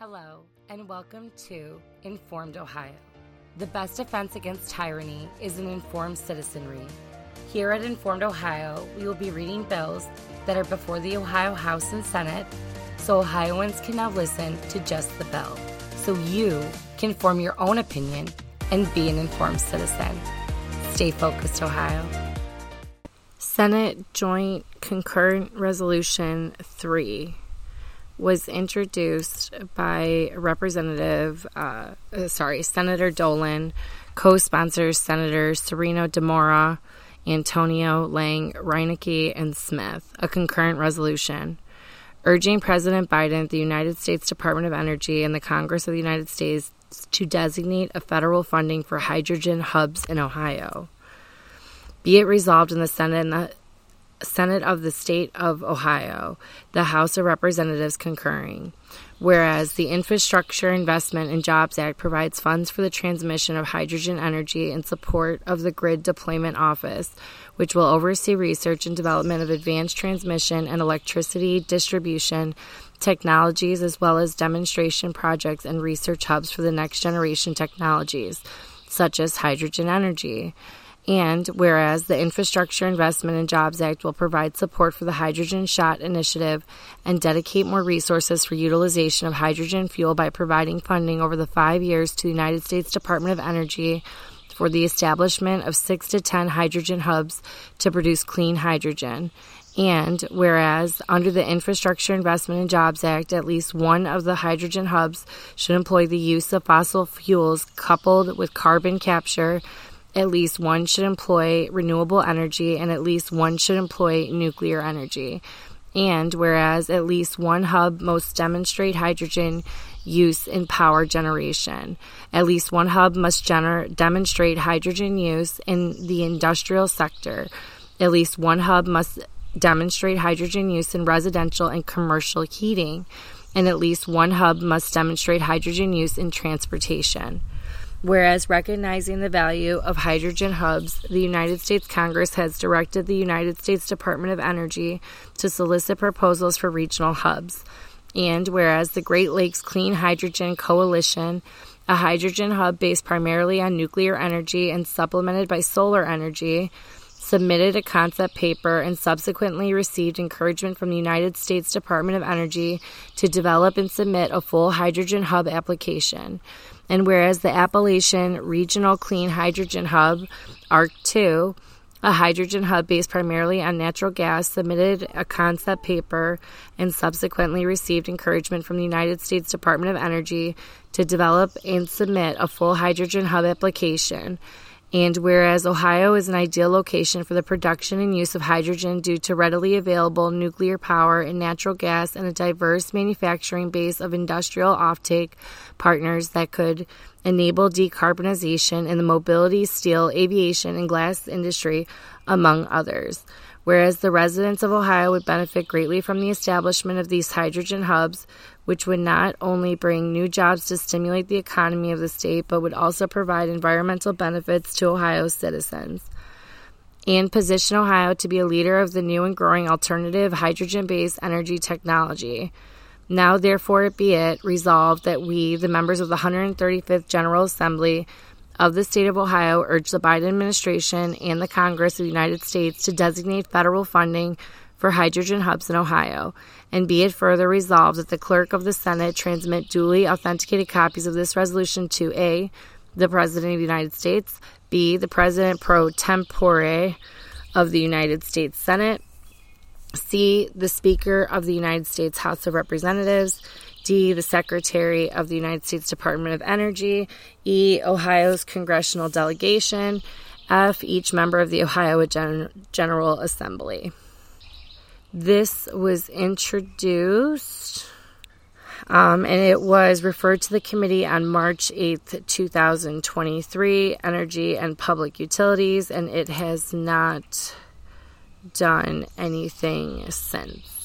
Hello, and welcome to Informed Ohio. The best defense against tyranny is an informed citizenry. Here at Informed Ohio, we will be reading bills that are before the Ohio House and Senate so Ohioans can now listen to just the bill, so you can form your own opinion and be an informed citizen. Stay focused, Ohio. Senate Joint Concurrent Resolution 3 was introduced by Representative, uh, sorry, Senator Dolan, co sponsors Senators Cirino DeMora, Antonio Lang, Reineke, and Smith, a concurrent resolution urging President Biden, the United States Department of Energy, and the Congress of the United States to designate a federal funding for hydrogen hubs in Ohio. Be it resolved in the Senate and the Senate of the State of Ohio, the House of Representatives concurring. Whereas the Infrastructure Investment and Jobs Act provides funds for the transmission of hydrogen energy in support of the Grid Deployment Office, which will oversee research and development of advanced transmission and electricity distribution technologies as well as demonstration projects and research hubs for the next generation technologies, such as hydrogen energy. And whereas the Infrastructure Investment and Jobs Act will provide support for the Hydrogen Shot initiative and dedicate more resources for utilization of hydrogen fuel by providing funding over the five years to the United States Department of Energy for the establishment of six to ten hydrogen hubs to produce clean hydrogen. And whereas under the Infrastructure Investment and Jobs Act, at least one of the hydrogen hubs should employ the use of fossil fuels coupled with carbon capture at least one should employ renewable energy and at least one should employ nuclear energy. And whereas at least one hub must demonstrate hydrogen use in power generation, at least one hub must gener- demonstrate hydrogen use in the industrial sector. At least one hub must demonstrate hydrogen use in residential and commercial heating, and at least one hub must demonstrate hydrogen use in transportation. Whereas recognizing the value of hydrogen hubs, the United States Congress has directed the United States Department of Energy to solicit proposals for regional hubs. And whereas the Great Lakes Clean Hydrogen Coalition, a hydrogen hub based primarily on nuclear energy and supplemented by solar energy, submitted a concept paper and subsequently received encouragement from the United States Department of Energy to develop and submit a full hydrogen hub application. And whereas the Appalachian Regional Clean Hydrogen Hub, ARC2, a hydrogen hub based primarily on natural gas, submitted a concept paper and subsequently received encouragement from the United States Department of Energy to develop and submit a full hydrogen hub application. And whereas Ohio is an ideal location for the production and use of hydrogen due to readily available nuclear power and natural gas and a diverse manufacturing base of industrial offtake partners that could enable decarbonization in the mobility, steel, aviation, and glass industry, among others whereas the residents of Ohio would benefit greatly from the establishment of these hydrogen hubs, which would not only bring new jobs to stimulate the economy of the state, but would also provide environmental benefits to Ohio's citizens. And position Ohio to be a leader of the new and growing alternative hydrogen based energy technology. Now, therefore, be it resolved that we, the members of the 135th General Assembly, of the state of Ohio urge the Biden administration and the Congress of the United States to designate federal funding for hydrogen hubs in Ohio. And be it further resolved that the clerk of the Senate transmit duly authenticated copies of this resolution to A, the President of the United States, B, the President pro tempore of the United States Senate, C, the Speaker of the United States House of Representatives, D, the Secretary of the United States Department of Energy, E, Ohio's congressional delegation, F, each member of the Ohio Gen- General Assembly. This was introduced um, and it was referred to the committee on March 8th, 2023, Energy and Public Utilities, and it has not done anything since.